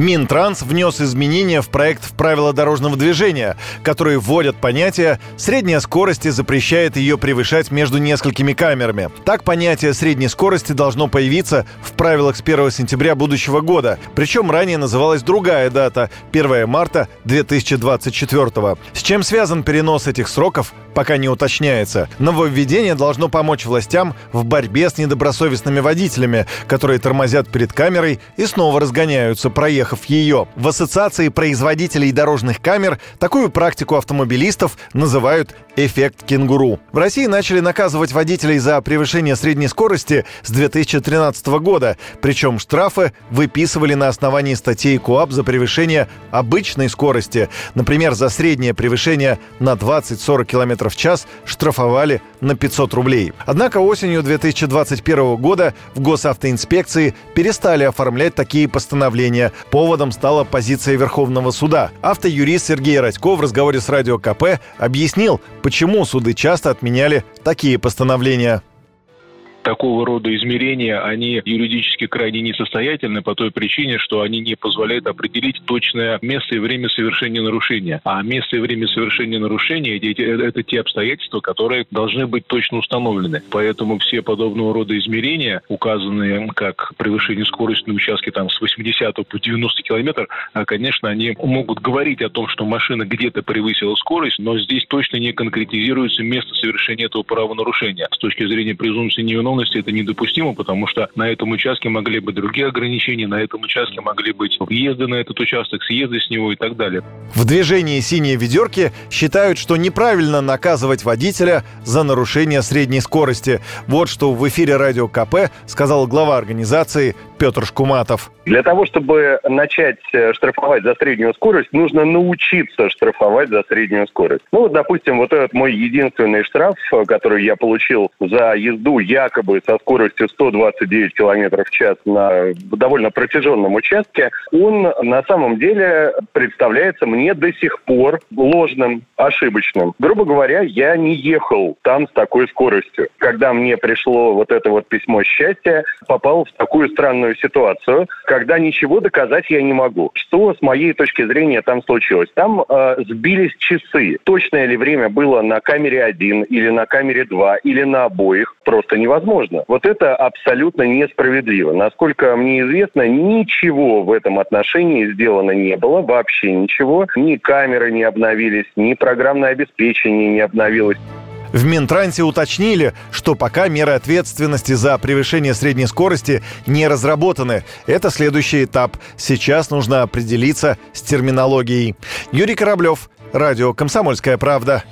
Минтранс внес изменения в проект в правила дорожного движения, которые вводят понятие «средняя скорость» и запрещает ее превышать между несколькими камерами. Так понятие средней скорости должно появиться в правилах с 1 сентября будущего года. Причем ранее называлась другая дата – 1 марта 2024. С чем связан перенос этих сроков, пока не уточняется. Нововведение должно помочь властям в борьбе с недобросовестными водителями, которые тормозят перед камерой и снова разгоняются, проехав успехов ее. В Ассоциации производителей дорожных камер такую практику автомобилистов называют эффект кенгуру. В России начали наказывать водителей за превышение средней скорости с 2013 года, причем штрафы выписывали на основании статей КОАП за превышение обычной скорости. Например, за среднее превышение на 20-40 км в час штрафовали на 500 рублей. Однако осенью 2021 года в госавтоинспекции перестали оформлять такие постановления. Поводом стала позиция Верховного суда. Автоюрист Сергей Радько в разговоре с Радио КП объяснил, почему суды часто отменяли такие постановления такого рода измерения, они юридически крайне несостоятельны по той причине, что они не позволяют определить точное место и время совершения нарушения. А место и время совершения нарушения это, это те обстоятельства, которые должны быть точно установлены. Поэтому все подобного рода измерения, указанные как превышение скорости на участке там, с 80 по 90 километров, а, конечно, они могут говорить о том, что машина где-то превысила скорость, но здесь точно не конкретизируется место совершения этого правонарушения. С точки зрения презумпции невиновности невиновности это недопустимо, потому что на этом участке могли быть другие ограничения, на этом участке могли быть въезды на этот участок, съезды с него и так далее. В движении «Синие ведерки» считают, что неправильно наказывать водителя за нарушение средней скорости. Вот что в эфире радио КП сказал глава организации Петр Шкуматов. Для того, чтобы начать э, штрафовать за среднюю скорость, нужно научиться штрафовать за среднюю скорость. Ну вот, допустим, вот этот мой единственный штраф, э, который я получил за езду якобы со скоростью 129 км в час на довольно протяженном участке, он на самом деле представляется мне до сих пор ложным, ошибочным. Грубо говоря, я не ехал там с такой скоростью. Когда мне пришло вот это вот письмо счастья, попал в такую странную ситуацию, когда ничего доказать я не могу. Что с моей точки зрения там случилось? Там э, сбились часы. Точное ли время было на камере 1 или на камере 2 или на обоих? Просто невозможно. Вот это абсолютно несправедливо. Насколько мне известно, ничего в этом отношении сделано не было, вообще ничего. Ни камеры не обновились, ни программное обеспечение не обновилось. В Минтрансе уточнили, что пока меры ответственности за превышение средней скорости не разработаны. Это следующий этап. Сейчас нужно определиться с терминологией. Юрий Кораблев, Радио «Комсомольская правда».